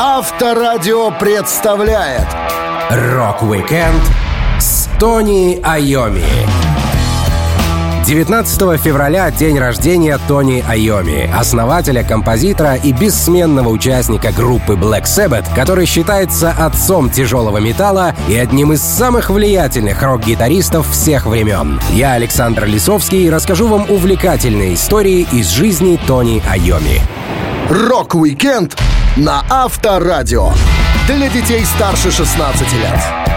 Авторадио представляет Rock-Weekend с Тони Айоми. 19 февраля — день рождения Тони Айоми, основателя, композитора и бессменного участника группы Black Sabbath, который считается отцом тяжелого металла и одним из самых влиятельных рок-гитаристов всех времен. Я, Александр Лисовский, расскажу вам увлекательные истории из жизни Тони Айоми. Rock-Weekend на Авторадио. Для детей старше 16 лет.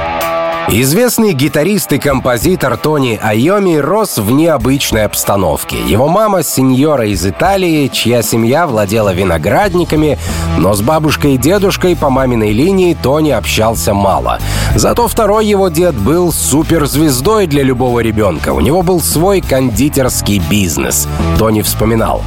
Известный гитарист и композитор Тони Айоми рос в необычной обстановке. Его мама — сеньора из Италии, чья семья владела виноградниками, но с бабушкой и дедушкой по маминой линии Тони общался мало. Зато второй его дед был суперзвездой для любого ребенка. У него был свой кондитерский бизнес. Тони вспоминал.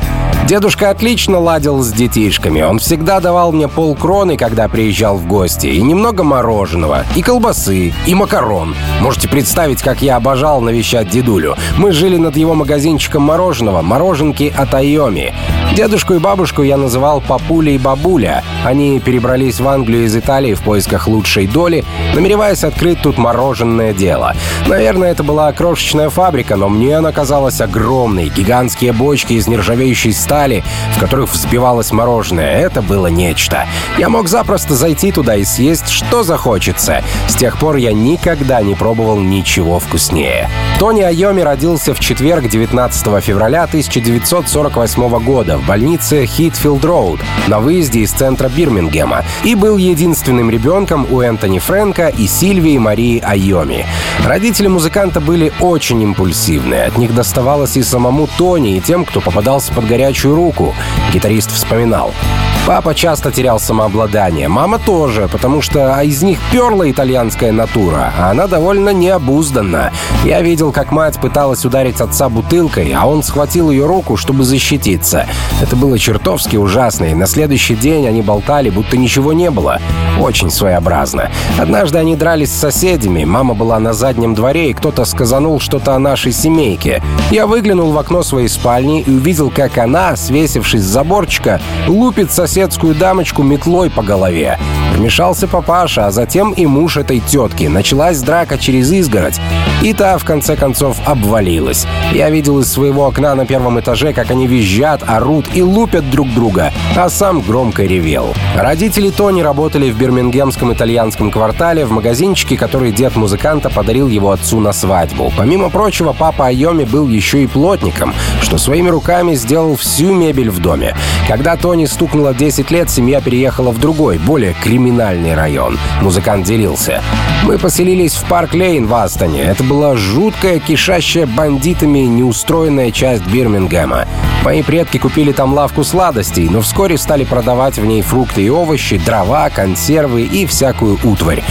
Дедушка отлично ладил с детишками. Он всегда давал мне полкроны, когда приезжал в гости, и немного мороженого, и колбасы, и макарон. Можете представить, как я обожал навещать дедулю. Мы жили над его магазинчиком мороженого, мороженки от Айоми. Дедушку и бабушку я называл Папуля и Бабуля. Они перебрались в Англию из Италии в поисках лучшей доли, намереваясь открыть тут мороженое дело. Наверное, это была крошечная фабрика, но мне она казалась огромной. Гигантские бочки из нержавеющей стали, в которых взбивалось мороженое. Это было нечто. Я мог запросто зайти туда и съесть, что захочется. С тех пор я никогда не пробовал ничего вкуснее. Тони Айоми родился в четверг, 19 февраля 1948 года в больнице Хитфилд Роуд на выезде из центра Бирмингема и был единственным ребенком у Энтони Фрэнка и Сильвии Марии Айоми. Родители музыканта были очень импульсивны. От них доставалось и самому Тони, и тем, кто попадался под горячую руку. Гитарист вспоминал. Папа часто терял самообладание, мама тоже, потому что из них перла итальянская натура, а она довольно необузданна. Я видел, как мать пыталась ударить отца бутылкой, а он схватил ее руку, чтобы защититься. Это было чертовски ужасно, и на следующий день они болтали, будто ничего не было. Очень своеобразно. Однажды они дрались с соседями, мама была на заднем дворе, и кто-то сказанул что-то о нашей семейке. Я выглянул в окно своей спальни и увидел, как она, свесившись с заборчика, лупит соседскую дамочку метлой по голове. Вмешался папаша, а затем и муж этой тетки. Началась драка через изгородь. И та, в конце концов, обвалилась. Я видел из своего окна на первом этаже, как они визжат, орут и лупят друг друга, а сам громко ревел. Родители Тони работали в бирмингемском итальянском квартале в магазинчике, который дед музыканта подарил его отцу на свадьбу. Помимо прочего, папа Айоми был еще и плотником, что своими руками сделал всю мебель в доме. Когда Тони стукнуло 10 лет, семья переехала в другой, более криминальный район. Музыкант делился. Мы поселились в Парк Лейн в Астоне. Это была жуткая, кишащая бандитами неустроенная часть Бирмингема. Мои предки купили там лавку сладостей, но вскоре стали продавать в ней фрукты и овощи, дрова, консервы и всякую утварь.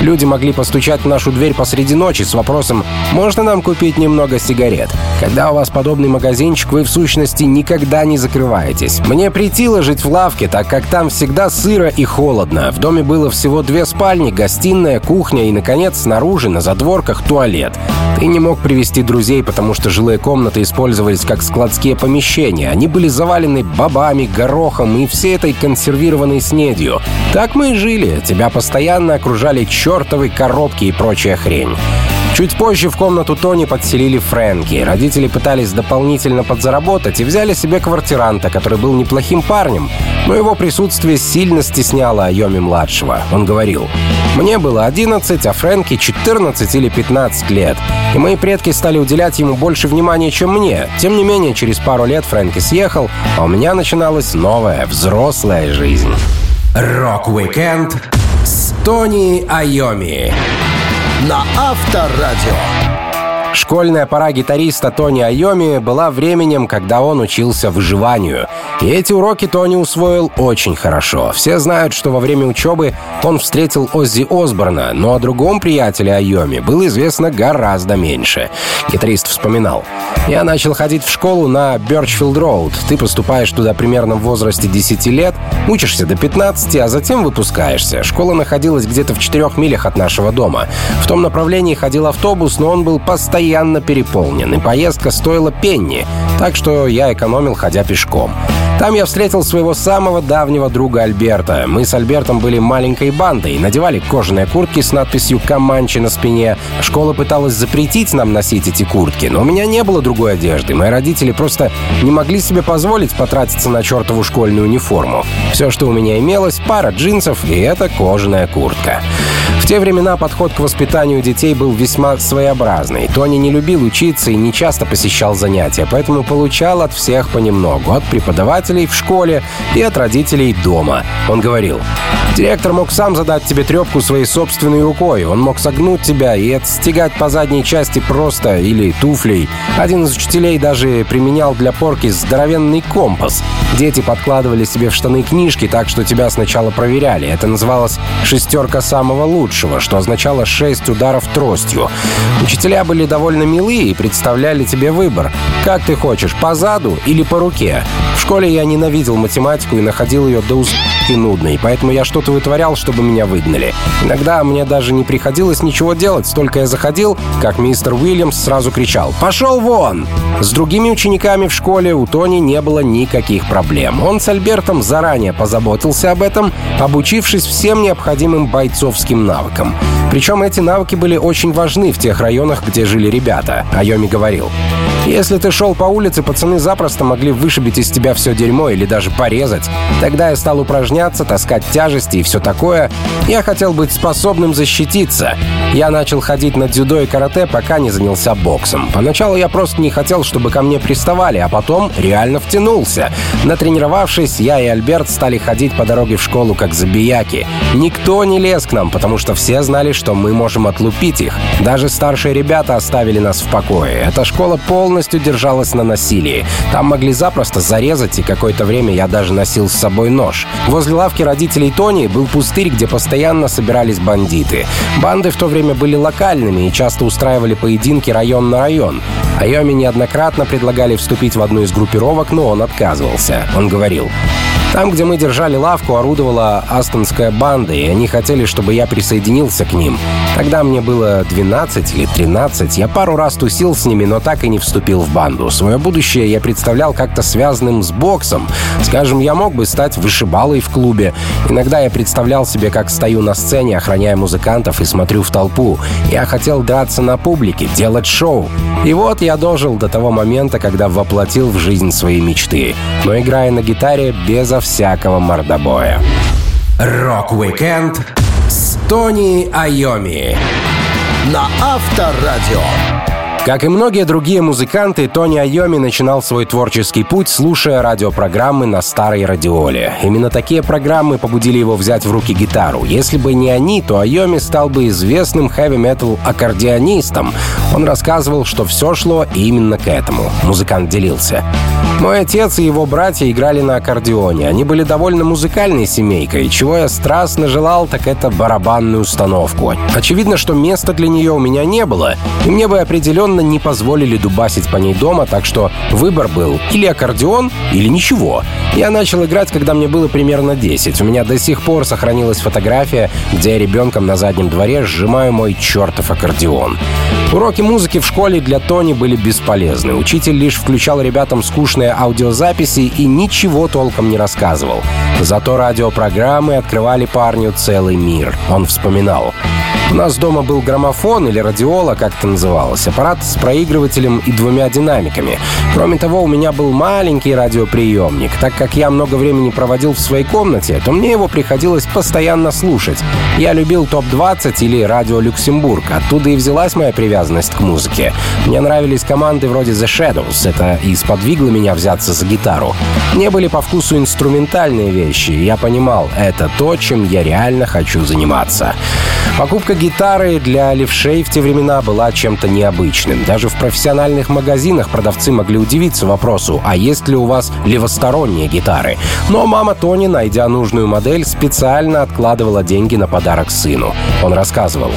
Люди могли постучать в нашу дверь посреди ночи с вопросом «Можно нам купить немного сигарет?». Когда у вас подобный магазинчик, вы в сущности никогда не закрываетесь. Мне притило жить в лавке, так как там всегда сыро и холодно. В доме было всего две спальни, гостиная, кухня и, наконец, снаружи, на задворках, туалет. Ты не мог привести друзей, потому что жилые комнаты использовались как складские помещения. Они были завалены бобами, горохом и всей этой консервированной снедью. Так мы и жили. Тебя постоянно окружали чертовы коробки и прочая хрень. Чуть позже в комнату Тони подселили Фрэнки. Родители пытались дополнительно подзаработать и взяли себе квартиранта, который был неплохим парнем, но его присутствие сильно стесняло Айоми-младшего. Он говорил, «Мне было 11, а Фрэнки 14 или 15 лет, и мои предки стали уделять ему больше внимания, чем мне. Тем не менее, через пару лет Фрэнки съехал, а у меня начиналась новая, взрослая жизнь». Rock-Weekend с Тони Айоми на Авторадио. Школьная пора гитариста Тони Айоми была временем, когда он учился выживанию. И эти уроки Тони усвоил очень хорошо. Все знают, что во время учебы он встретил Оззи Осборна, но о другом приятеле Айоми было известно гораздо меньше. Гитарист вспоминал. «Я начал ходить в школу на Бёрчфилд Роуд. Ты поступаешь туда примерно в возрасте 10 лет, учишься до 15, а затем выпускаешься. Школа находилась где-то в 4 милях от нашего дома. В том направлении ходил автобус, но он был постоянно постоянно переполнен, и поездка стоила пенни, так что я экономил, ходя пешком. Там я встретил своего самого давнего друга Альберта. Мы с Альбертом были маленькой бандой, надевали кожаные куртки с надписью «Команчи» на спине. Школа пыталась запретить нам носить эти куртки, но у меня не было другой одежды. Мои родители просто не могли себе позволить потратиться на чертову школьную униформу. Все, что у меня имелось, пара джинсов и эта кожаная куртка. В те времена подход к воспитанию детей был весьма своеобразный. Тони не любил учиться и не часто посещал занятия, поэтому получал от всех понемногу. От преподавателей в школе и от родителей дома. Он говорил, «Директор мог сам задать тебе трепку своей собственной рукой. Он мог согнуть тебя и отстегать по задней части просто или туфлей. Один из учителей даже применял для порки здоровенный компас. Дети подкладывали себе в штаны книжки так, что тебя сначала проверяли. Это называлось «шестерка самого лучшего», что означало «шесть ударов тростью». Учителя были довольно милые и представляли тебе выбор. Как ты хочешь, по заду или по руке? В школе я ненавидел математику и находил ее до узкой нудной, поэтому я что-то вытворял, чтобы меня выгнали. Иногда мне даже не приходилось ничего делать, столько я заходил, как мистер Уильямс сразу кричал «Пошел вон!». С другими учениками в школе у Тони не было никаких проблем. Он с Альбертом заранее позаботился об этом, обучившись всем необходимым бойцовским навыкам. Причем эти навыки были очень важны в тех районах, где жили ребята. Айоми говорил, если ты шел по улице, пацаны запросто могли вышибить из тебя все дерьмо или даже порезать. Тогда я стал упражняться, таскать тяжести и все такое. Я хотел быть способным защититься. Я начал ходить на дзюдо и карате, пока не занялся боксом. Поначалу я просто не хотел, чтобы ко мне приставали, а потом реально втянулся. Натренировавшись, я и Альберт стали ходить по дороге в школу как забияки. Никто не лез к нам, потому что все знали, что мы можем отлупить их. Даже старшие ребята оставили нас в покое. Эта школа полностью держалась на насилии. Там могли запросто зарезать, и какое-то время я даже носил с собой нож. Возле лавки родителей Тони был пустырь, где постоянно собирались бандиты. Банды в то время были локальными и часто устраивали поединки район на район. Айоми неоднократно предлагали вступить в одну из группировок, но он отказывался. Он говорил, там, где мы держали лавку, орудовала астонская банда, и они хотели, чтобы я присоединился к ним. Тогда мне было 12 или 13. Я пару раз тусил с ними, но так и не вступил в банду. Свое будущее я представлял как-то связанным с боксом. Скажем, я мог бы стать вышибалой в клубе. Иногда я представлял себе, как стою на сцене, охраняя музыкантов и смотрю в толпу. Я хотел драться на публике, делать шоу. И вот я дожил до того момента, когда воплотил в жизнь свои мечты. Но играя на гитаре безо всякого мордобоя. Рок-викенд Тони Айоми. На Авторадио. Как и многие другие музыканты, Тони Айоми начинал свой творческий путь, слушая радиопрограммы на старой радиоле. Именно такие программы побудили его взять в руки гитару. Если бы не они, то Айоми стал бы известным хэви-метал аккордеонистом. Он рассказывал, что все шло именно к этому. Музыкант делился. Мой отец и его братья играли на аккордеоне. Они были довольно музыкальной семейкой. Чего я страстно желал, так это барабанную установку. Очевидно, что места для нее у меня не было, и мне бы определенно не позволили дубасить по ней дома, так что выбор был или аккордеон, или ничего. Я начал играть, когда мне было примерно 10. У меня до сих пор сохранилась фотография, где я ребенком на заднем дворе сжимаю мой чертов аккордеон. Уроки музыки в школе для Тони были бесполезны. Учитель лишь включал ребятам скучные аудиозаписи и ничего толком не рассказывал. Зато радиопрограммы открывали парню целый мир. Он вспоминал. У нас дома был граммофон или радиола, как это называлось, аппарат с проигрывателем и двумя динамиками. Кроме того, у меня был маленький радиоприемник. Так как я много времени проводил в своей комнате, то мне его приходилось постоянно слушать. Я любил ТОП-20 или Радио Люксембург. Оттуда и взялась моя привязанность к музыке. Мне нравились команды вроде The Shadows. Это и сподвигло меня взяться за гитару. Мне были по вкусу инструментальные вещи, и я понимал, это то, чем я реально хочу заниматься. Покупка гитары для левшей в те времена была чем-то необычным. Даже в профессиональных магазинах продавцы могли удивиться вопросу, а есть ли у вас левосторонние гитары? Но мама Тони, найдя нужную модель, специально откладывала деньги на подарок сыну. Он рассказывал.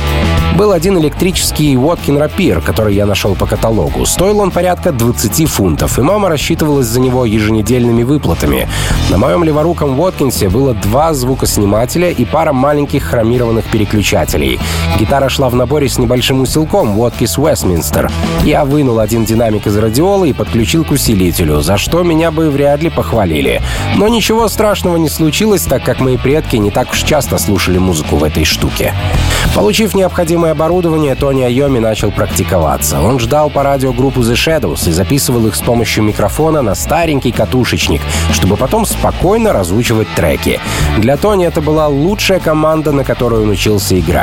Был один электрический Уоткин Рапир, который я нашел по каталогу. Стоил он порядка 20 фунтов, и мама рассчитывалась за него еженедельными выплатами. На моем леворуком Уоткинсе было два звукоснимателя и пара маленьких хромированных переключателей проигрывателей. Гитара шла в наборе с небольшим усилком Watkins Westminster. Я вынул один динамик из радиола и подключил к усилителю, за что меня бы вряд ли похвалили. Но ничего страшного не случилось, так как мои предки не так уж часто слушали музыку в этой штуке. Получив необходимое оборудование, Тони Айоми начал практиковаться. Он ждал по радио группу The Shadows и записывал их с помощью микрофона на старенький катушечник, чтобы потом спокойно разучивать треки. Для Тони это была лучшая команда, на которую он учился играть.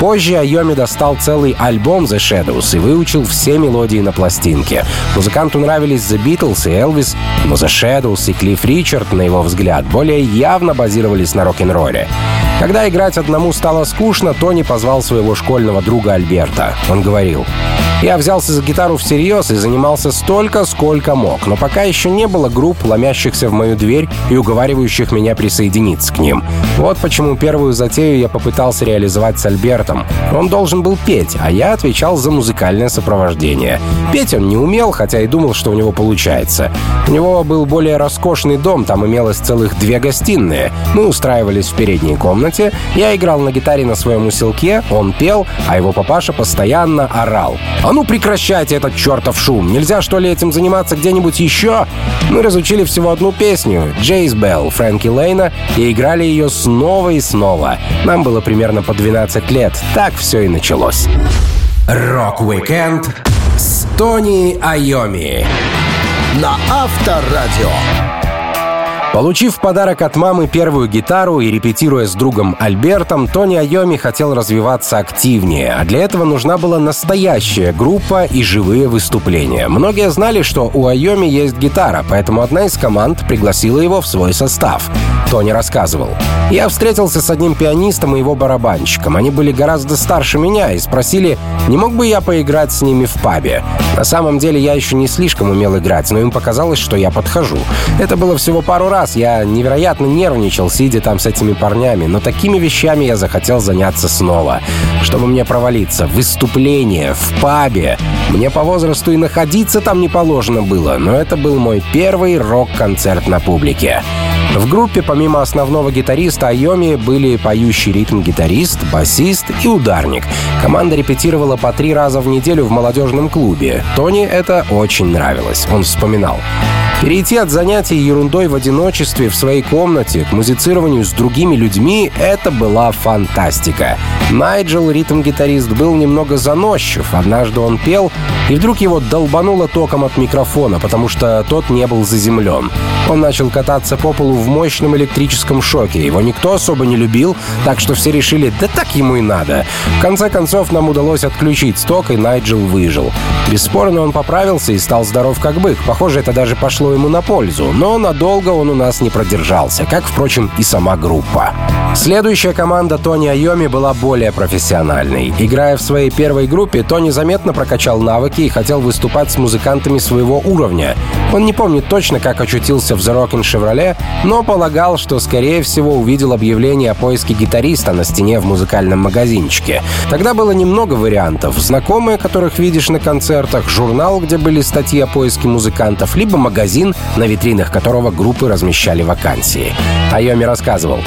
Позже Айоми достал целый альбом The Shadows и выучил все мелодии на пластинке. Музыканту нравились The Beatles и Elvis, но The Shadows и Клифф Ричард, на его взгляд, более явно базировались на рок-н-ролле. Когда играть одному стало скучно, Тони позвал своего школьного друга Альберта. Он говорил, я взялся за гитару всерьез и занимался столько, сколько мог, но пока еще не было групп, ломящихся в мою дверь и уговаривающих меня присоединиться к ним. Вот почему первую затею я попытался реализовать с Альбертом. Он должен был петь, а я отвечал за музыкальное сопровождение. Петь он не умел, хотя и думал, что у него получается. У него был более роскошный дом, там имелось целых две гостиные. Мы устраивались в передней комнате, я играл на гитаре на своем усилке, он пел, а его папаша постоянно орал. «А ну прекращайте этот чертов шум! Нельзя что ли этим заниматься где-нибудь еще?» Мы разучили всего одну песню «Джейс Белл» Фрэнки Лейна и играли ее снова и снова. Нам было примерно по 12 лет. Так все и началось. Рок-викенд с Тони Айоми на Авторадио. Получив в подарок от мамы первую гитару и репетируя с другом Альбертом, Тони Айоми хотел развиваться активнее, а для этого нужна была настоящая группа и живые выступления. Многие знали, что у Айоми есть гитара, поэтому одна из команд пригласила его в свой состав. Тони рассказывал. «Я встретился с одним пианистом и его барабанщиком. Они были гораздо старше меня и спросили, не мог бы я поиграть с ними в пабе. На самом деле я еще не слишком умел играть, но им показалось, что я подхожу. Это было всего пару раз, раз я невероятно нервничал, сидя там с этими парнями, но такими вещами я захотел заняться снова. Чтобы мне провалиться. Выступление в пабе. Мне по возрасту и находиться там не положено было, но это был мой первый рок-концерт на публике. В группе помимо основного гитариста Айоми были поющий ритм-гитарист, басист и ударник. Команда репетировала по три раза в неделю в молодежном клубе. Тони это очень нравилось. Он вспоминал. Перейти от занятий ерундой в одиночестве в своей комнате к музицированию с другими людьми — это была фантастика. Найджел, ритм-гитарист, был немного заносчив. Однажды он пел, и вдруг его долбануло током от микрофона, потому что тот не был заземлен. Он начал кататься по полу в мощном электрическом шоке. Его никто особо не любил, так что все решили, да так ему и надо. В конце концов, нам удалось отключить сток, и Найджел выжил. Бесспорно, он поправился и стал здоров как бык. Похоже, это даже пошло ему на пользу. Но надолго он у нас не продержался, как, впрочем, и сама группа. Следующая команда Тони Айоми была более профессиональной. Играя в своей первой группе, Тони заметно прокачал навыки и хотел выступать с музыкантами своего уровня. Он не помнит точно, как очутился в The Rockin' Chevrolet, но полагал, что, скорее всего, увидел объявление о поиске гитариста на стене в музыкальном магазинчике. Тогда было немного вариантов. Знакомые, которых видишь на концертах, журнал, где были статьи о поиске музыкантов, либо магазин, на витринах которого группы размещали вакансии. Айоми рассказывал.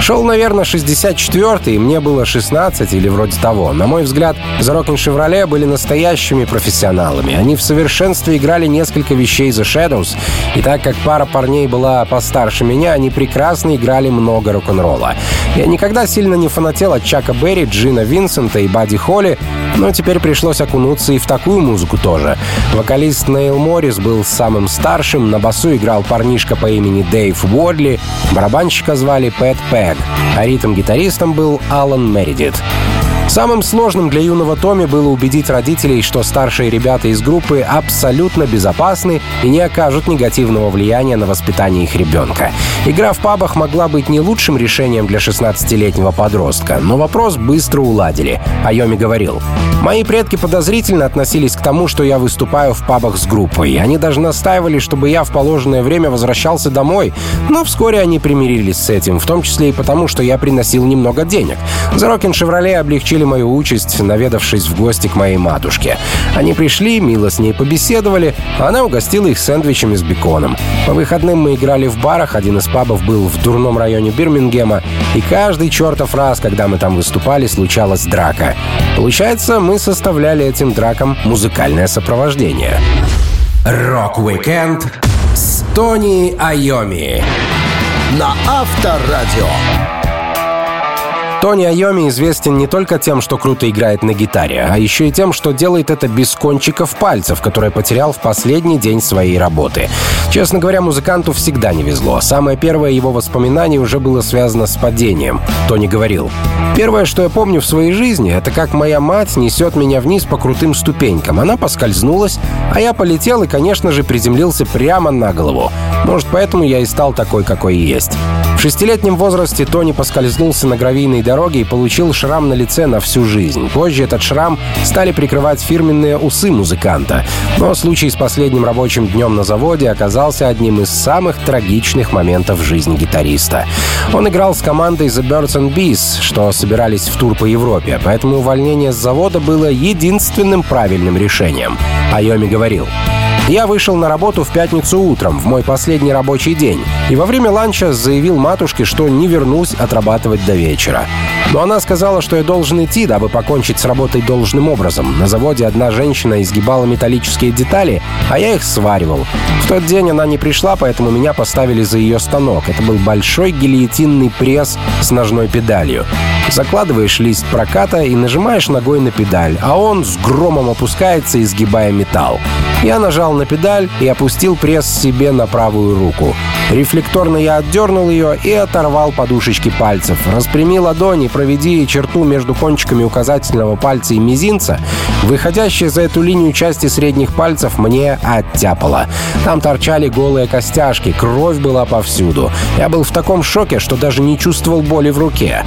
Шел, наверное, 64-й, и мне было 16 или вроде того. На мой взгляд, The Rockin' Chevrolet были настоящими профессионалами. Они в совершенстве играли несколько вещей The Shadows, и так как пара парней была постарше меня, они прекрасно играли много рок-н-ролла. Я никогда сильно не фанател от Чака Берри, Джина Винсента и Бадди Холли, но теперь пришлось окунуться и в такую музыку тоже. Вокалист Нейл Моррис был самым старшим, на басу играл парнишка по имени Дэйв Уордли, барабанщика звали Пэт Пэг, а ритм-гитаристом был Алан Мередит. Самым сложным для юного Томи было убедить родителей, что старшие ребята из группы абсолютно безопасны и не окажут негативного влияния на воспитание их ребенка. Игра в пабах могла быть не лучшим решением для 16-летнего подростка, но вопрос быстро уладили. Айоми говорил, «Мои предки подозрительно относились к тому, что я выступаю в пабах с группой. Они даже настаивали, чтобы я в положенное время возвращался домой, но вскоре они примирились с этим, в том числе и потому, что я приносил немного денег. За Рокин Шевроле облегчили облегчили мою участь, наведавшись в гости к моей матушке. Они пришли, мило с ней побеседовали, а она угостила их сэндвичами с беконом. По выходным мы играли в барах, один из пабов был в дурном районе Бирмингема, И каждый чертов раз, когда мы там выступали, случалась драка. Получается, мы составляли этим дракам музыкальное сопровождение. Рок-викенд с Тони Айоми на Авторадио. Тони Айоми известен не только тем, что круто играет на гитаре, а еще и тем, что делает это без кончиков пальцев, которые потерял в последний день своей работы. Честно говоря, музыканту всегда не везло. Самое первое его воспоминание уже было связано с падением. Тони говорил, «Первое, что я помню в своей жизни, это как моя мать несет меня вниз по крутым ступенькам. Она поскользнулась, а я полетел и, конечно же, приземлился прямо на голову. Может, поэтому я и стал такой, какой есть». В шестилетнем возрасте Тони поскользнулся на гравийной дороге и получил шрам на лице на всю жизнь. Позже этот шрам стали прикрывать фирменные усы музыканта. Но случай с последним рабочим днем на заводе оказался одним из самых трагичных моментов в жизни гитариста. Он играл с командой The Birds and Bees, что собирались в тур по Европе, поэтому увольнение с завода было единственным правильным решением. Айоми говорил, я вышел на работу в пятницу утром, в мой последний рабочий день, и во время ланча заявил матушке, что не вернусь отрабатывать до вечера. Но она сказала, что я должен идти, дабы покончить с работой должным образом. На заводе одна женщина изгибала металлические детали, а я их сваривал. В тот день она не пришла, поэтому меня поставили за ее станок. Это был большой гильотинный пресс с ножной педалью. Закладываешь лист проката и нажимаешь ногой на педаль, а он с громом опускается, изгибая металл. Я нажал на педаль и опустил пресс себе на правую руку. Рефлекторно я отдернул ее и оторвал подушечки пальцев. Распрями ладони, проведи черту между кончиками указательного пальца и мизинца. Выходящие за эту линию части средних пальцев мне оттяпало. Там торчали голые костяшки, кровь была повсюду. Я был в таком шоке, что даже не чувствовал боли в руке.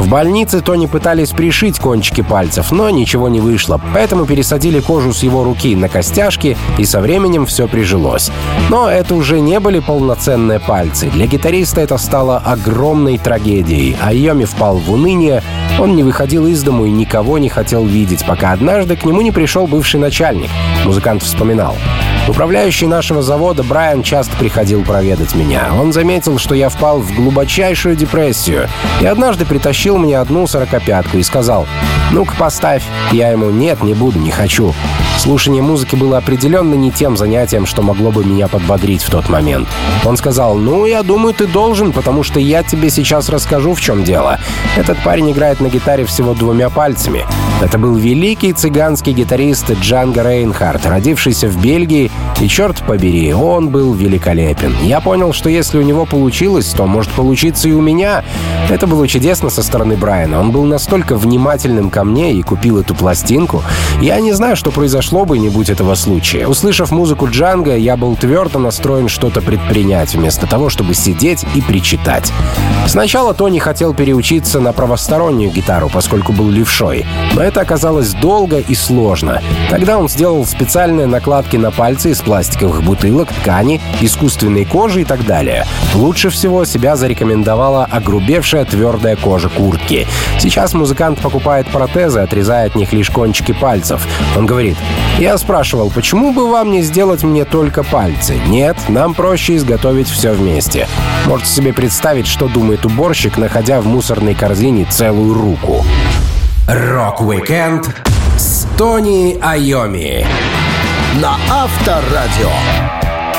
В больнице Тони пытались пришить кончики пальцев, но ничего не вышло, поэтому пересадили кожу с его руки на костяшки, и со временем все прижилось. Но это уже не были полноценные пальцы. Для гитариста это стало огромной трагедией. А Йоми впал в уныние, он не выходил из дому и никого не хотел видеть, пока однажды к нему не пришел бывший начальник. Музыкант вспоминал. Управляющий нашего завода Брайан часто приходил проведать меня. Он заметил, что я впал в глубочайшую депрессию и однажды притащил мне одну сорокопятку и сказал «Ну-ка поставь». Я ему «Нет, не буду, не хочу». Слушание музыки было определенно не тем занятием, что могло бы меня подбодрить в тот момент. Он сказал «Ну, я думаю, ты должен, потому что я тебе сейчас расскажу, в чем дело. Этот парень играет на гитаре всего двумя пальцами. Это был великий цыганский гитарист Джанго Рейнхард, родившийся в Бельгии и черт побери, он был великолепен. Я понял, что если у него получилось, то может получиться и у меня. Это было чудесно со стороны Брайана. Он был настолько внимательным ко мне и купил эту пластинку. Я не знаю, что произошло бы, не будь этого случая. Услышав музыку Джанга, я был твердо настроен что-то предпринять, вместо того, чтобы сидеть и причитать. Сначала Тони хотел переучиться на правостороннюю гитару, поскольку был левшой. Но это оказалось долго и сложно. Тогда он сделал специальные накладки на пальцы из пластиковых бутылок, ткани, искусственной кожи и так далее. Лучше всего себя зарекомендовала огрубевшая твердая кожа куртки. Сейчас музыкант покупает протезы, отрезая от них лишь кончики пальцев. Он говорит, «Я спрашивал, почему бы вам не сделать мне только пальцы? Нет, нам проще изготовить все вместе». Можете себе представить, что думает уборщик, находя в мусорной корзине целую руку. Рок-викенд с Тони Айоми на Авторадио.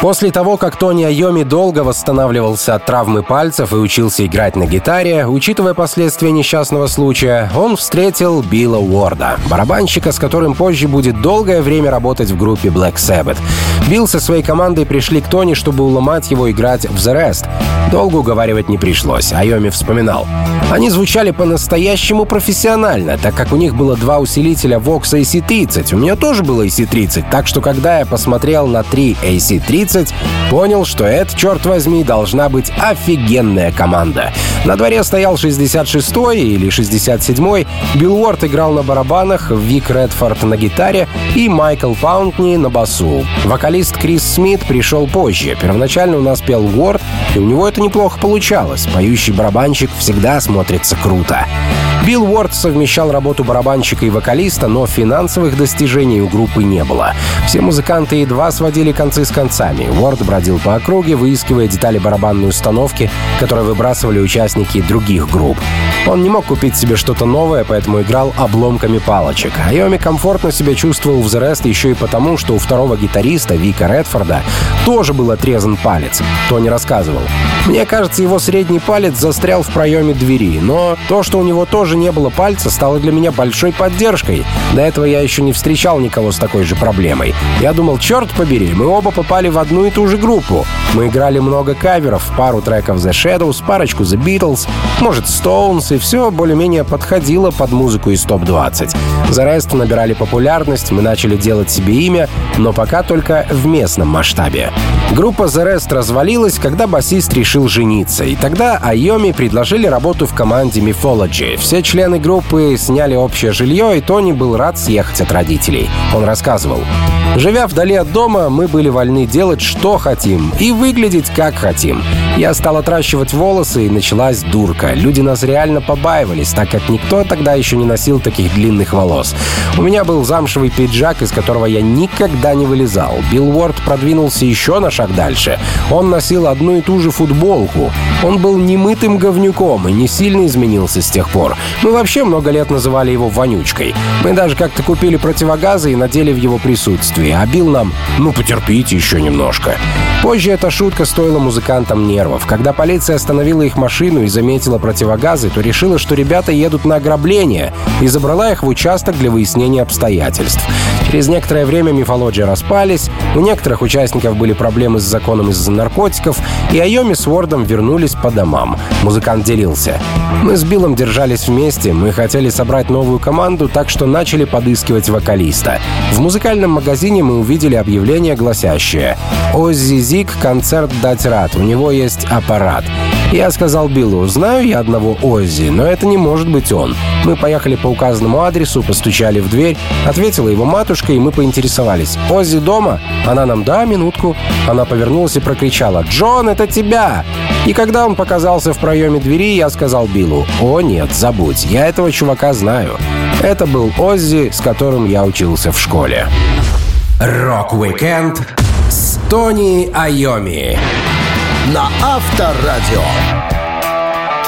После того, как Тони Айоми долго восстанавливался от травмы пальцев и учился играть на гитаре, учитывая последствия несчастного случая, он встретил Билла Уорда, барабанщика, с которым позже будет долгое время работать в группе Black Sabbath. Билл со своей командой пришли к Тони, чтобы уломать его играть в The Rest. Долго уговаривать не пришлось, Айоми вспоминал. Они звучали по-настоящему профессионально, так как у них было два усилителя Vox AC-30. У меня тоже было AC-30, так что когда я посмотрел на три AC-30, понял, что это, черт возьми, должна быть офигенная команда. На дворе стоял 66-й или 67-й, Билл Уорд играл на барабанах, Вик Редфорд на гитаре и Майкл Паунтни на басу. Вокалист Крис Смит пришел позже. Первоначально у нас пел Уорд, и у него это неплохо получалось. Поющий барабанщик всегда смотрится круто. Билл Уорд совмещал работу барабанщика и вокалиста, но финансовых достижений у группы не было. Все музыканты едва сводили концы с концами. Уорд бродил по округе, выискивая детали барабанной установки, которые выбрасывали участники других групп. Он не мог купить себе что-то новое, поэтому играл обломками палочек. Айоми комфортно себя чувствовал в The Rest еще и потому, что у второго гитариста, Вика Редфорда, тоже был отрезан палец. Тони рассказывал. Мне кажется, его средний палец застрял в проеме двери, но то, что у него тоже не было пальца, стало для меня большой поддержкой. До этого я еще не встречал никого с такой же проблемой. Я думал, черт побери, мы оба попали в одну и ту же группу. Мы играли много каверов, пару треков The Shadows, парочку The Beatles, может Stones, и все более-менее подходило под музыку из топ-20. The Rest набирали популярность, мы начали делать себе имя, но пока только в местном масштабе. Группа The Rest развалилась, когда басист решил жениться, и тогда Айоми предложили работу в команде Mythology. Все члены группы сняли общее жилье, и Тони был рад съехать от родителей. Он рассказывал. Живя вдали от дома, мы были вольны делать, что хотим, и выглядеть, как хотим. Я стал отращивать волосы, и началась дурка. Люди нас реально побаивались, так как никто тогда еще не носил таких длинных волос. У меня был замшевый пиджак, из которого я никогда не вылезал. Билл Уорд продвинулся еще на шаг дальше. Он носил одну и ту же футболку. Он был немытым говнюком и не сильно изменился с тех пор. Мы вообще много лет называли его вонючкой. Мы даже как-то купили противогазы и надели в его присутствии, а Билл нам «ну потерпите еще немножко». Позже эта шутка стоила музыкантам нервов. Когда полиция остановила их машину и заметила противогазы, то решила, что ребята едут на ограбление и забрала их в участок для выяснения обстоятельств. Через некоторое время мифология распались, у некоторых участников были проблемы с законом из-за наркотиков, и Айоми с Вордом вернулись по домам. Музыкант делился. Мы с Биллом держались вместе, мы хотели собрать новую команду, так что начали подыскивать вокалиста. В музыкальном магазине мы увидели объявление, гласящее «Оззи Зик концерт дать рад, у него есть аппарат». Я сказал Биллу, знаю я одного Оззи, но это не может быть он. Мы поехали по указанному адресу, постучали в дверь, ответила его матушка, и мы поинтересовались. «Оззи дома?» Она нам «Да, минутку». Она повернулась и прокричала «Джон, это тебя!» И когда он показался в проеме двери, я сказал Биллу «О нет, забудь, я этого чувака знаю». Это был Оззи, с которым я учился в школе. Рок-викенд с Тони Айоми на Авторадио.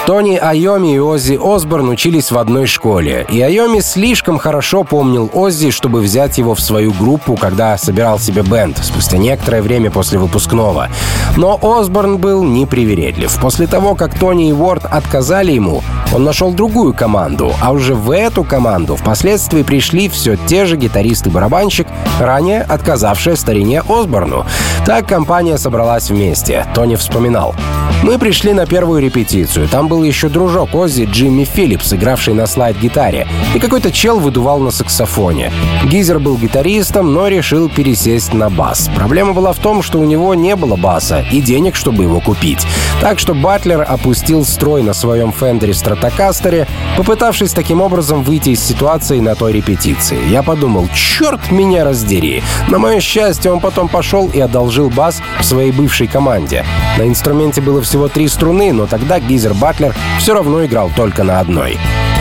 Тони Айоми и Оззи Осборн учились в одной школе, и Айоми слишком хорошо помнил Оззи, чтобы взять его в свою группу, когда собирал себе бенд, спустя некоторое время после выпускного. Но Осборн был непривередлив. После того, как Тони и Уорд отказали ему, он нашел другую команду, а уже в эту команду впоследствии пришли все те же гитарист и барабанщик, ранее отказавшие старине Осборну. Так компания собралась вместе. Тони вспоминал. Мы пришли на первую репетицию. Там был еще дружок Оззи Джимми Филлипс, игравший на слайд-гитаре, и какой-то чел выдувал на саксофоне. Гизер был гитаристом, но решил пересесть на бас. Проблема была в том, что у него не было баса и денег, чтобы его купить. Так что Батлер опустил строй на своем Фендере Стратокастере, попытавшись таким образом выйти из ситуации на той репетиции. Я подумал, черт меня раздери. На мое счастье, он потом пошел и одолжил бас в своей бывшей команде. На инструменте было всего три струны, но тогда Гизер Батлер Батлер все равно играл только на одной.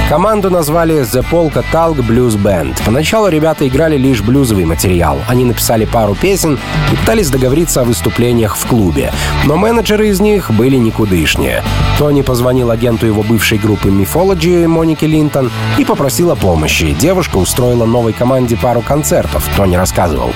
Команду назвали The Polka Talk Blues Band. Поначалу ребята играли лишь блюзовый материал. Они написали пару песен и пытались договориться о выступлениях в клубе. Но менеджеры из них были никудышнее. Тони позвонил агенту его бывшей группы Mythology Монике Линтон и попросил о помощи. Девушка устроила новой команде пару концертов, Тони рассказывал.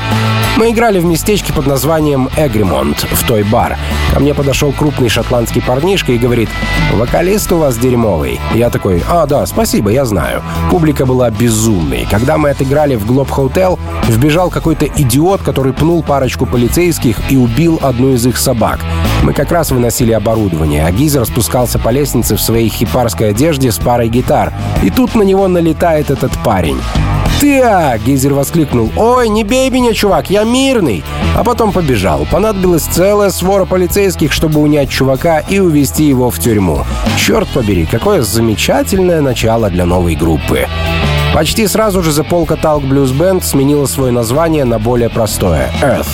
Мы играли в местечке под названием Эгримонт, в той бар. Ко мне подошел крупный шотландский парнишка и говорит, «Вокалист у вас дерьмовый». Я такой, «А, да, спасибо я знаю. Публика была безумной. Когда мы отыграли в Глоб Hotel, вбежал какой-то идиот, который пнул парочку полицейских и убил одну из их собак. Мы как раз выносили оборудование, а Гизер спускался по лестнице в своей хипарской одежде с парой гитар. И тут на него налетает этот парень. «Ты, а!» — Гейзер воскликнул. «Ой, не бей меня, чувак, я мирный!» А потом побежал. Понадобилась целая свора полицейских, чтобы унять чувака и увезти его в тюрьму. Черт побери, какое замечательное начало для новой группы. Почти сразу же The Polka Talk Blues Band сменила свое название на более простое — Earth.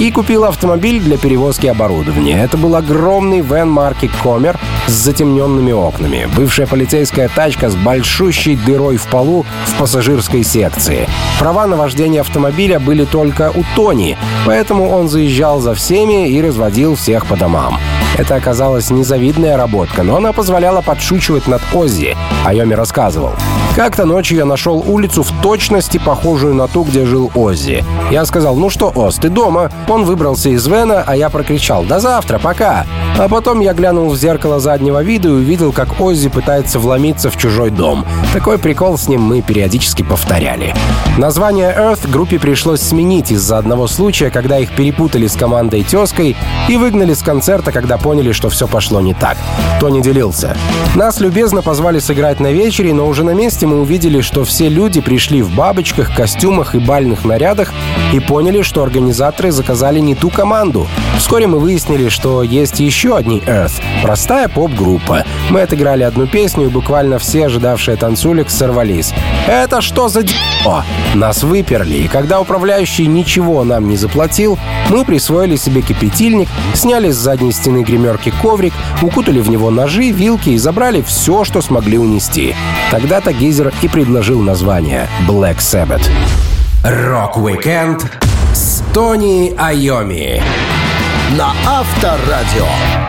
И купил автомобиль для перевозки оборудования. Это был огромный вен марки «Комер» с затемненными окнами. Бывшая полицейская тачка с большущей дырой в полу в пассажирской секции. Права на вождение автомобиля были только у Тони, поэтому он заезжал за всеми и разводил всех по домам. Это оказалась незавидная работка, но она позволяла подшучивать над Оззи. Айоми рассказывал. Как-то ночью я нашел улицу в точности похожую на ту, где жил Оззи. Я сказал, ну что, Оз, ты дома? Он выбрался из Вена, а я прокричал, до завтра, пока. А потом я глянул в зеркало заднего вида и увидел, как Оззи пытается вломиться в чужой дом. Такой прикол с ним мы периодически повторяли. Название Earth группе пришлось сменить из-за одного случая, когда их перепутали с командой Тезкой и выгнали с концерта, когда поняли, что все пошло не так. Тони делился. Нас любезно позвали сыграть на вечере, но уже на месте мы увидели, что все люди пришли в бабочках, костюмах и бальных нарядах и поняли, что организаторы заказали не ту команду. Вскоре мы выяснили, что есть еще одни Earth. Простая поп-группа. Мы отыграли одну песню, и буквально все ожидавшие танцулик сорвались. «Это что за д***о?» Нас выперли, и когда управляющий ничего нам не заплатил, мы присвоили себе кипятильник, сняли с задней стены гримерки коврик, укутали в него ножи, вилки и забрали все, что смогли унести. Тогда-то Гейзер и предложил название Black Sabbath. Рок-викенд с Тони Айоми на Авторадио.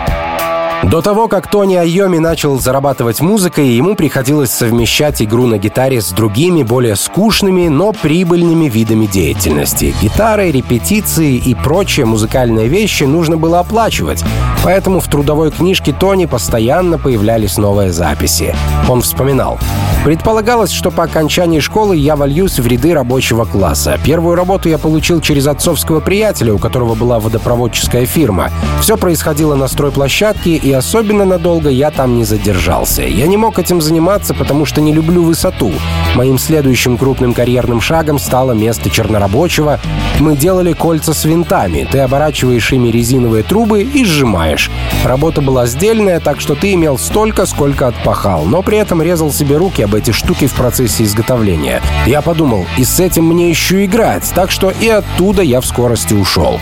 До того, как Тони Айоми начал зарабатывать музыкой, ему приходилось совмещать игру на гитаре с другими, более скучными, но прибыльными видами деятельности. Гитары, репетиции и прочие музыкальные вещи нужно было оплачивать, поэтому в трудовой книжке Тони постоянно появлялись новые записи. Он вспоминал. Предполагалось, что по окончании школы я вольюсь в ряды рабочего класса. Первую работу я получил через отцовского приятеля, у которого была водопроводческая фирма. Все происходило на стройплощадке, и особенно надолго я там не задержался. Я не мог этим заниматься, потому что не люблю высоту. Моим следующим крупным карьерным шагом стало место чернорабочего. Мы делали кольца с винтами. Ты оборачиваешь ими резиновые трубы и сжимаешь. Работа была сдельная, так что ты имел столько, сколько отпахал, но при этом резал себе руки об эти штуки в процессе изготовления. Я подумал, и с этим мне еще играть, так что и оттуда я в скорости ушел.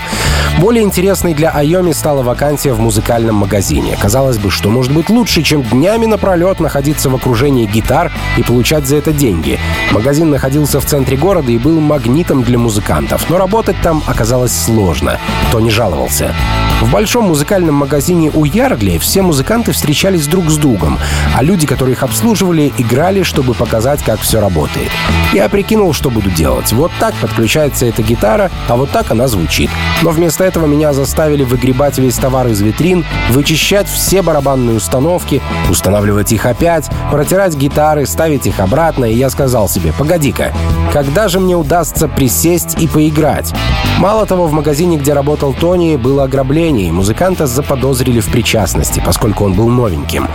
Более интересной для Айоми стала вакансия в музыкальном магазине. Казалось бы, что может быть лучше, чем днями напролет находиться в окружении гитар и получать за это деньги. Магазин находился в центре города и был магнитом для музыкантов, но работать там оказалось сложно. Кто не жаловался. В большом музыкальном магазине у Яргли все музыканты встречались друг с другом, а люди, которые их обслуживали, играли, чтобы показать, как все работает. Я прикинул, что буду делать. Вот так подключается эта гитара, а вот так она звучит. Но вместо этого меня заставили выгребать весь товар из витрин, вычищать все барабанные установки, устанавливать их опять, протирать гитары, ставить их обратно, и я сказал себе, погоди-ка, когда же мне удастся присесть и поиграть? Мало того, в магазине, где работал Тони, было ограбление, и музыканта заподозрили в причастности, поскольку он был новеньким.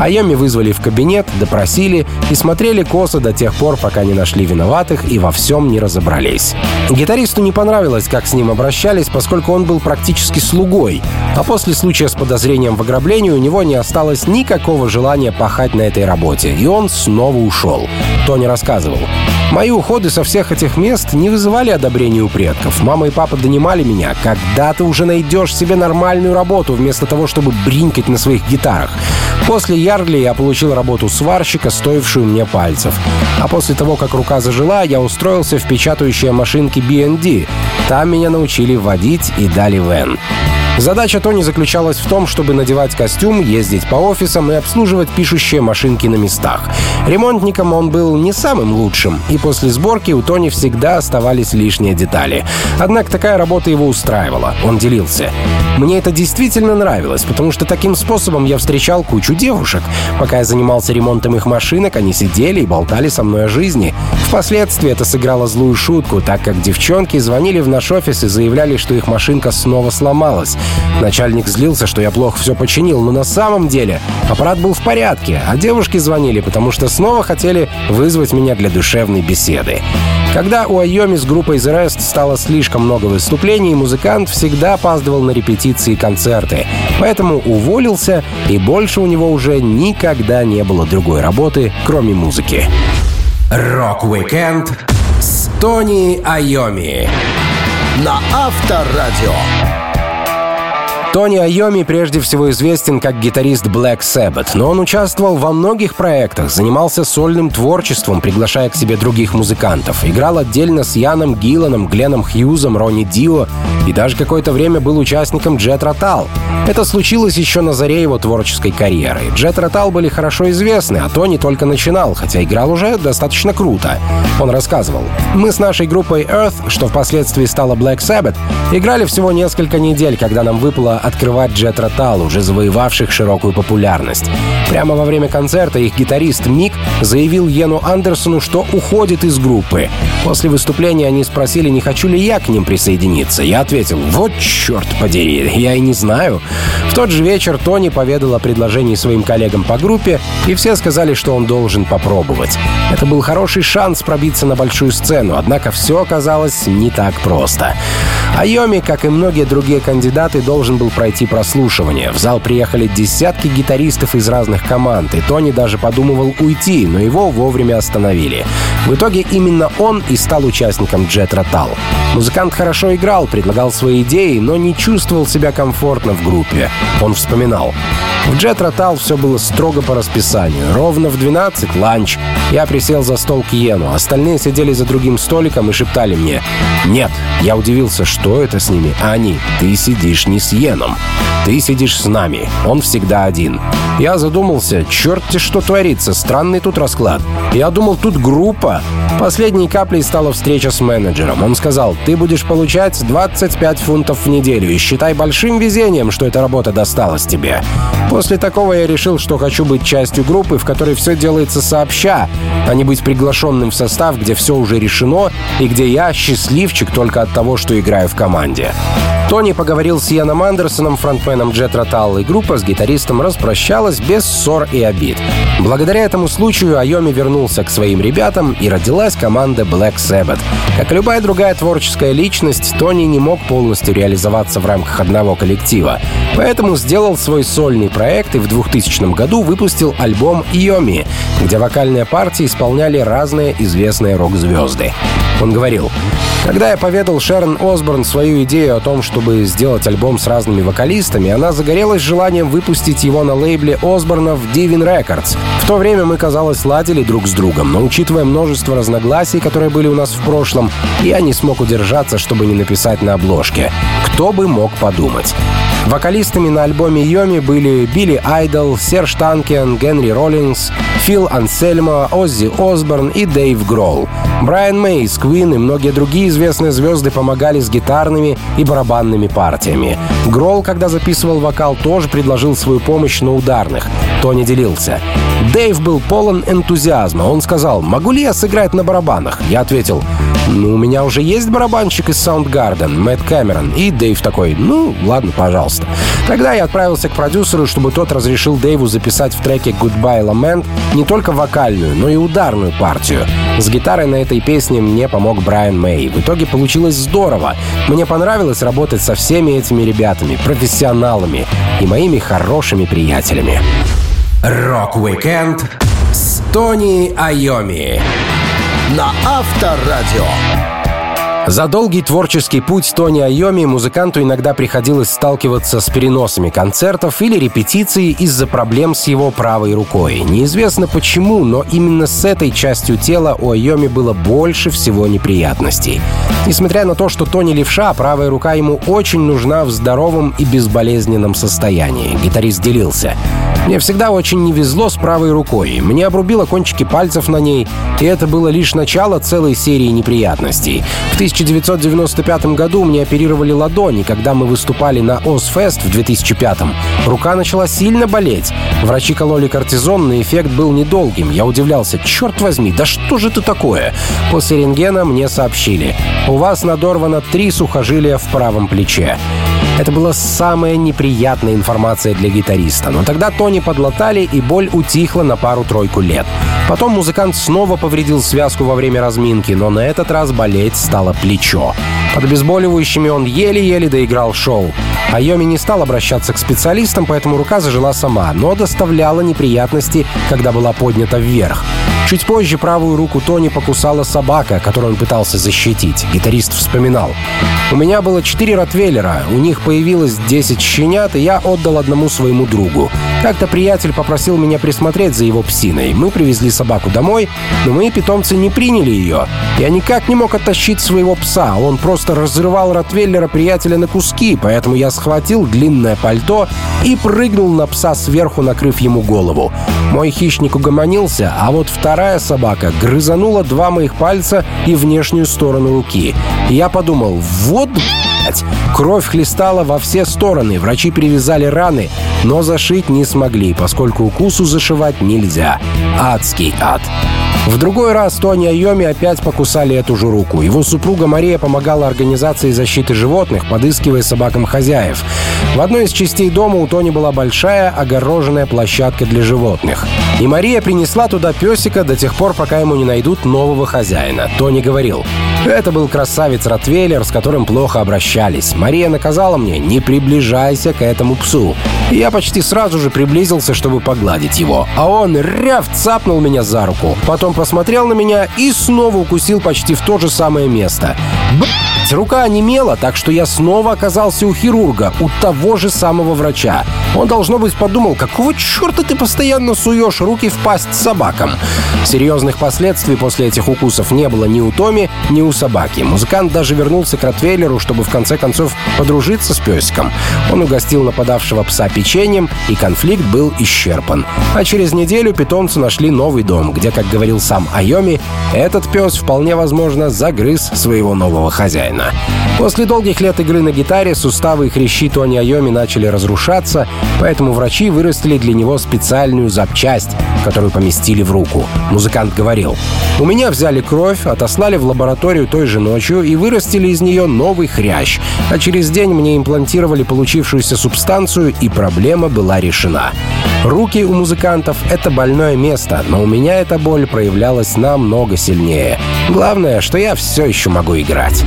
Айоми вызвали в кабинет, допросили и смотрели косо до тех пор, пока не нашли виноватых и во всем не разобрались. Гитаристу не понравилось, как с ним обращались, поскольку он был практически слугой, а после случая с подозрением в ограблении у него не осталось никакого желания пахать на этой работе, и он снова ушел. Тони рассказывал. Мои уходы со всех этих мест не вызывали одобрения у предков. Мама и папа донимали меня. Когда ты уже найдешь себе нормальную работу, вместо того, чтобы бринкать на своих гитарах? После Ярли я получил работу сварщика, стоившую мне пальцев. А после того, как рука зажила, я устроился в печатающие машинки B&D. Там меня научили водить и дали вен. Задача Тони заключалась в том, чтобы надевать костюм, ездить по офисам и обслуживать пишущие машинки на местах. Ремонтником он был не самым лучшим, и после сборки у Тони всегда оставались лишние детали. Однако такая работа его устраивала, он делился. Мне это действительно нравилось, потому что таким способом я встречал кучу девушек. Пока я занимался ремонтом их машинок, они сидели и болтали со мной о жизни. Впоследствии это сыграло злую шутку, так как девчонки звонили в наш офис и заявляли, что их машинка снова сломалась. Начальник злился, что я плохо все починил, но на самом деле аппарат был в порядке, а девушки звонили, потому что снова хотели вызвать меня для душевной беседы. Когда у Айоми с группой The Rest стало слишком много выступлений, музыкант всегда опаздывал на репетиции и концерты, поэтому уволился, и больше у него уже никогда не было другой работы, кроме музыки. Рок-викенд с Тони Айоми на Авторадио. Тони Айоми прежде всего известен как гитарист Black Sabbath, но он участвовал во многих проектах, занимался сольным творчеством, приглашая к себе других музыкантов. Играл отдельно с Яном Гилланом, Гленном Хьюзом, Ронни Дио и даже какое-то время был участником Jet Rotal. Это случилось еще на заре его творческой карьеры. Jet Rotal были хорошо известны, а Тони только начинал, хотя играл уже достаточно круто. Он рассказывал, «Мы с нашей группой Earth, что впоследствии стала Black Sabbath, играли всего несколько недель, когда нам выпало открывать Jet Rotal, уже завоевавших широкую популярность. Прямо во время концерта их гитарист Мик заявил Йену Андерсону, что уходит из группы. После выступления они спросили, не хочу ли я к ним присоединиться. Я ответил, вот черт подери, я и не знаю. В тот же вечер Тони поведал о предложении своим коллегам по группе, и все сказали, что он должен попробовать. Это был хороший шанс пробиться на большую сцену, однако все оказалось не так просто. Айоми, как и многие другие кандидаты, должен был пройти прослушивание. В зал приехали десятки гитаристов из разных команд, и Тони даже подумывал уйти, но его вовремя остановили. В итоге именно он и стал участником Jet Rotal. Музыкант хорошо играл, предлагал свои идеи, но не чувствовал себя комфортно в группе. Он вспоминал. В Jet Rotal все было строго по расписанию. Ровно в 12 — ланч. Я присел за стол к Йену. Остальные сидели за другим столиком и шептали мне «Нет». Я удивился, что это с ними. А они «Ты сидишь не с Йеном. Ты сидишь с нами. Он всегда один». Я задумался, черт ты что творится, странный тут расклад. Я думал, тут группа. Последней каплей стала встреча с менеджером. Он сказал, ты будешь получать 25 фунтов в неделю и считай большим везением, что эта работа досталась тебе. После такого я решил, что хочу быть частью группы, в которой все делается сообща, а не быть приглашенным в состав, где все уже решено и где я счастливчик только от того, что играю в команде. Тони поговорил с Яном Андерсоном, фронтменом Джет Ротал, и группа с гитаристом распрощалась без ссор и обид. Благодаря этому случаю Айоми вернулся к своим ребятам, и родилась команда Black Sabbath. Как и любая другая творческая личность, Тони не мог полностью реализоваться в рамках одного коллектива. Поэтому сделал свой сольный проект и в 2000 году выпустил альбом «Йоми», где вокальные партии исполняли разные известные рок-звезды. Он говорил, когда я поведал Шерон Осборн свою идею о том, чтобы сделать альбом с разными вокалистами, она загорелась желанием выпустить его на лейбле Осборнов Divin Records. В то время мы, казалось, ладили друг с другом, но учитывая множество разногласий, которые были у нас в прошлом, я не смог удержаться, чтобы не написать на обложке. Кто бы мог подумать. Вокалистами на альбоме Йоми были Билли Айдол, Серж Танкен, Генри Роллинс, Фил Ансельмо, Оззи Осборн и Дэйв Гролл. Брайан из Queen и многие другие известные звезды помогали с гитарными и барабанными партиями. Гролл, когда записывал вокал, тоже предложил свою помощь на ударных. Тони делился. Дэйв был полон энтузиазма. Он сказал, могу ли я сыграть на барабанах? Я ответил, ну, у меня уже есть барабанщик из Soundgarden, Мэтт Кэмерон. И Дэйв такой, ну, ладно, пожалуйста. Тогда я отправился к продюсеру, чтобы тот разрешил Дэйву записать в треке Goodbye Lament не только вокальную, но и ударную партию. С гитарой на этой песне мне помог Брайан Мэй. В итоге получилось здорово. Мне понравилось работать со всеми этими ребятами, профессионалами и моими хорошими приятелями. Рок-викенд с Тони Айоми на Авторадио. За долгий творческий путь Тони Айоми музыканту иногда приходилось сталкиваться с переносами концертов или репетиций из-за проблем с его правой рукой. Неизвестно почему, но именно с этой частью тела у Айоми было больше всего неприятностей. Несмотря на то, что Тони левша, правая рука ему очень нужна в здоровом и безболезненном состоянии. Гитарист делился. Мне всегда очень не везло с правой рукой. Мне обрубило кончики пальцев на ней, и это было лишь начало целой серии неприятностей. В 1995 году мне оперировали ладони, когда мы выступали на Озфест в 2005 Рука начала сильно болеть. Врачи кололи кортизон, но эффект был недолгим. Я удивлялся, черт возьми, да что же это такое? После рентгена мне сообщили, у вас надорвано три сухожилия в правом плече. Это была самая неприятная информация для гитариста. Но тогда Тони подлатали, и боль утихла на пару-тройку лет. Потом музыкант снова повредил связку во время разминки, но на этот раз болеть стало плечо. Под обезболивающими он еле-еле доиграл шоу. Айоми не стал обращаться к специалистам, поэтому рука зажила сама, но доставляла неприятности, когда была поднята вверх. Чуть позже правую руку Тони покусала собака, которую он пытался защитить. Гитарист вспоминал. «У меня было четыре ротвейлера, у них появилось 10 щенят, и я отдал одному своему другу. Как-то приятель попросил меня присмотреть за его псиной. Мы привезли собаку домой, но мои питомцы не приняли ее. Я никак не мог оттащить своего пса. Он просто разрывал ротвейлера приятеля на куски, поэтому я схватил длинное пальто и прыгнул на пса сверху, накрыв ему голову. Мой хищник угомонился, а вот вторая собака грызанула два моих пальца и внешнюю сторону руки. Я подумал, вот. Кровь хлестала во все стороны, врачи перевязали раны, но зашить не смогли, поскольку укусу зашивать нельзя. Адский ад. В другой раз Тони Айоми опять покусали эту же руку. Его супруга Мария помогала организации защиты животных, подыскивая собакам хозяев. В одной из частей дома у Тони была большая огороженная площадка для животных. И Мария принесла туда песика до тех пор, пока ему не найдут нового хозяина. Тони говорил, это был красавец Ротвейлер, с которым плохо обращались. Мария наказала мне, не приближайся к этому псу. И я почти сразу же приблизился, чтобы погладить его. А он ряв цапнул меня за руку. Потом посмотрел на меня и снова укусил почти в то же самое место. Блять, рука онемела, так что я снова оказался у хирурга, у того же самого врача. Он, должно быть, подумал, какого черта ты постоянно суешь руки в пасть собакам? Серьезных последствий после этих укусов не было ни у Томи, ни у собаки. Музыкант даже вернулся к Ротвейлеру, чтобы в конце концов подружиться с песиком. Он угостил нападавшего пса печеньем, и конфликт был исчерпан. А через неделю питомцы нашли новый дом, где, как говорил сам Айоми, этот пес вполне возможно загрыз своего нового хозяина. После долгих лет игры на гитаре суставы и хрящи Тони Айоми начали разрушаться, поэтому врачи вырастили для него специальную запчасть, которую поместили в руку. Музыкант говорил, «У меня взяли кровь, отослали в лабораторию той же ночью и вырастили из нее новый хрящ, а через день мне имплантировали получившуюся субстанцию, и проблема была решена. Руки у музыкантов — это больное место, но у меня эта боль проявлялась намного сильнее. Главное, что я все еще могу играть».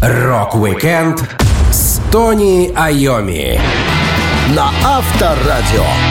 Рок-викенд с Тони Айоми на Авторадио.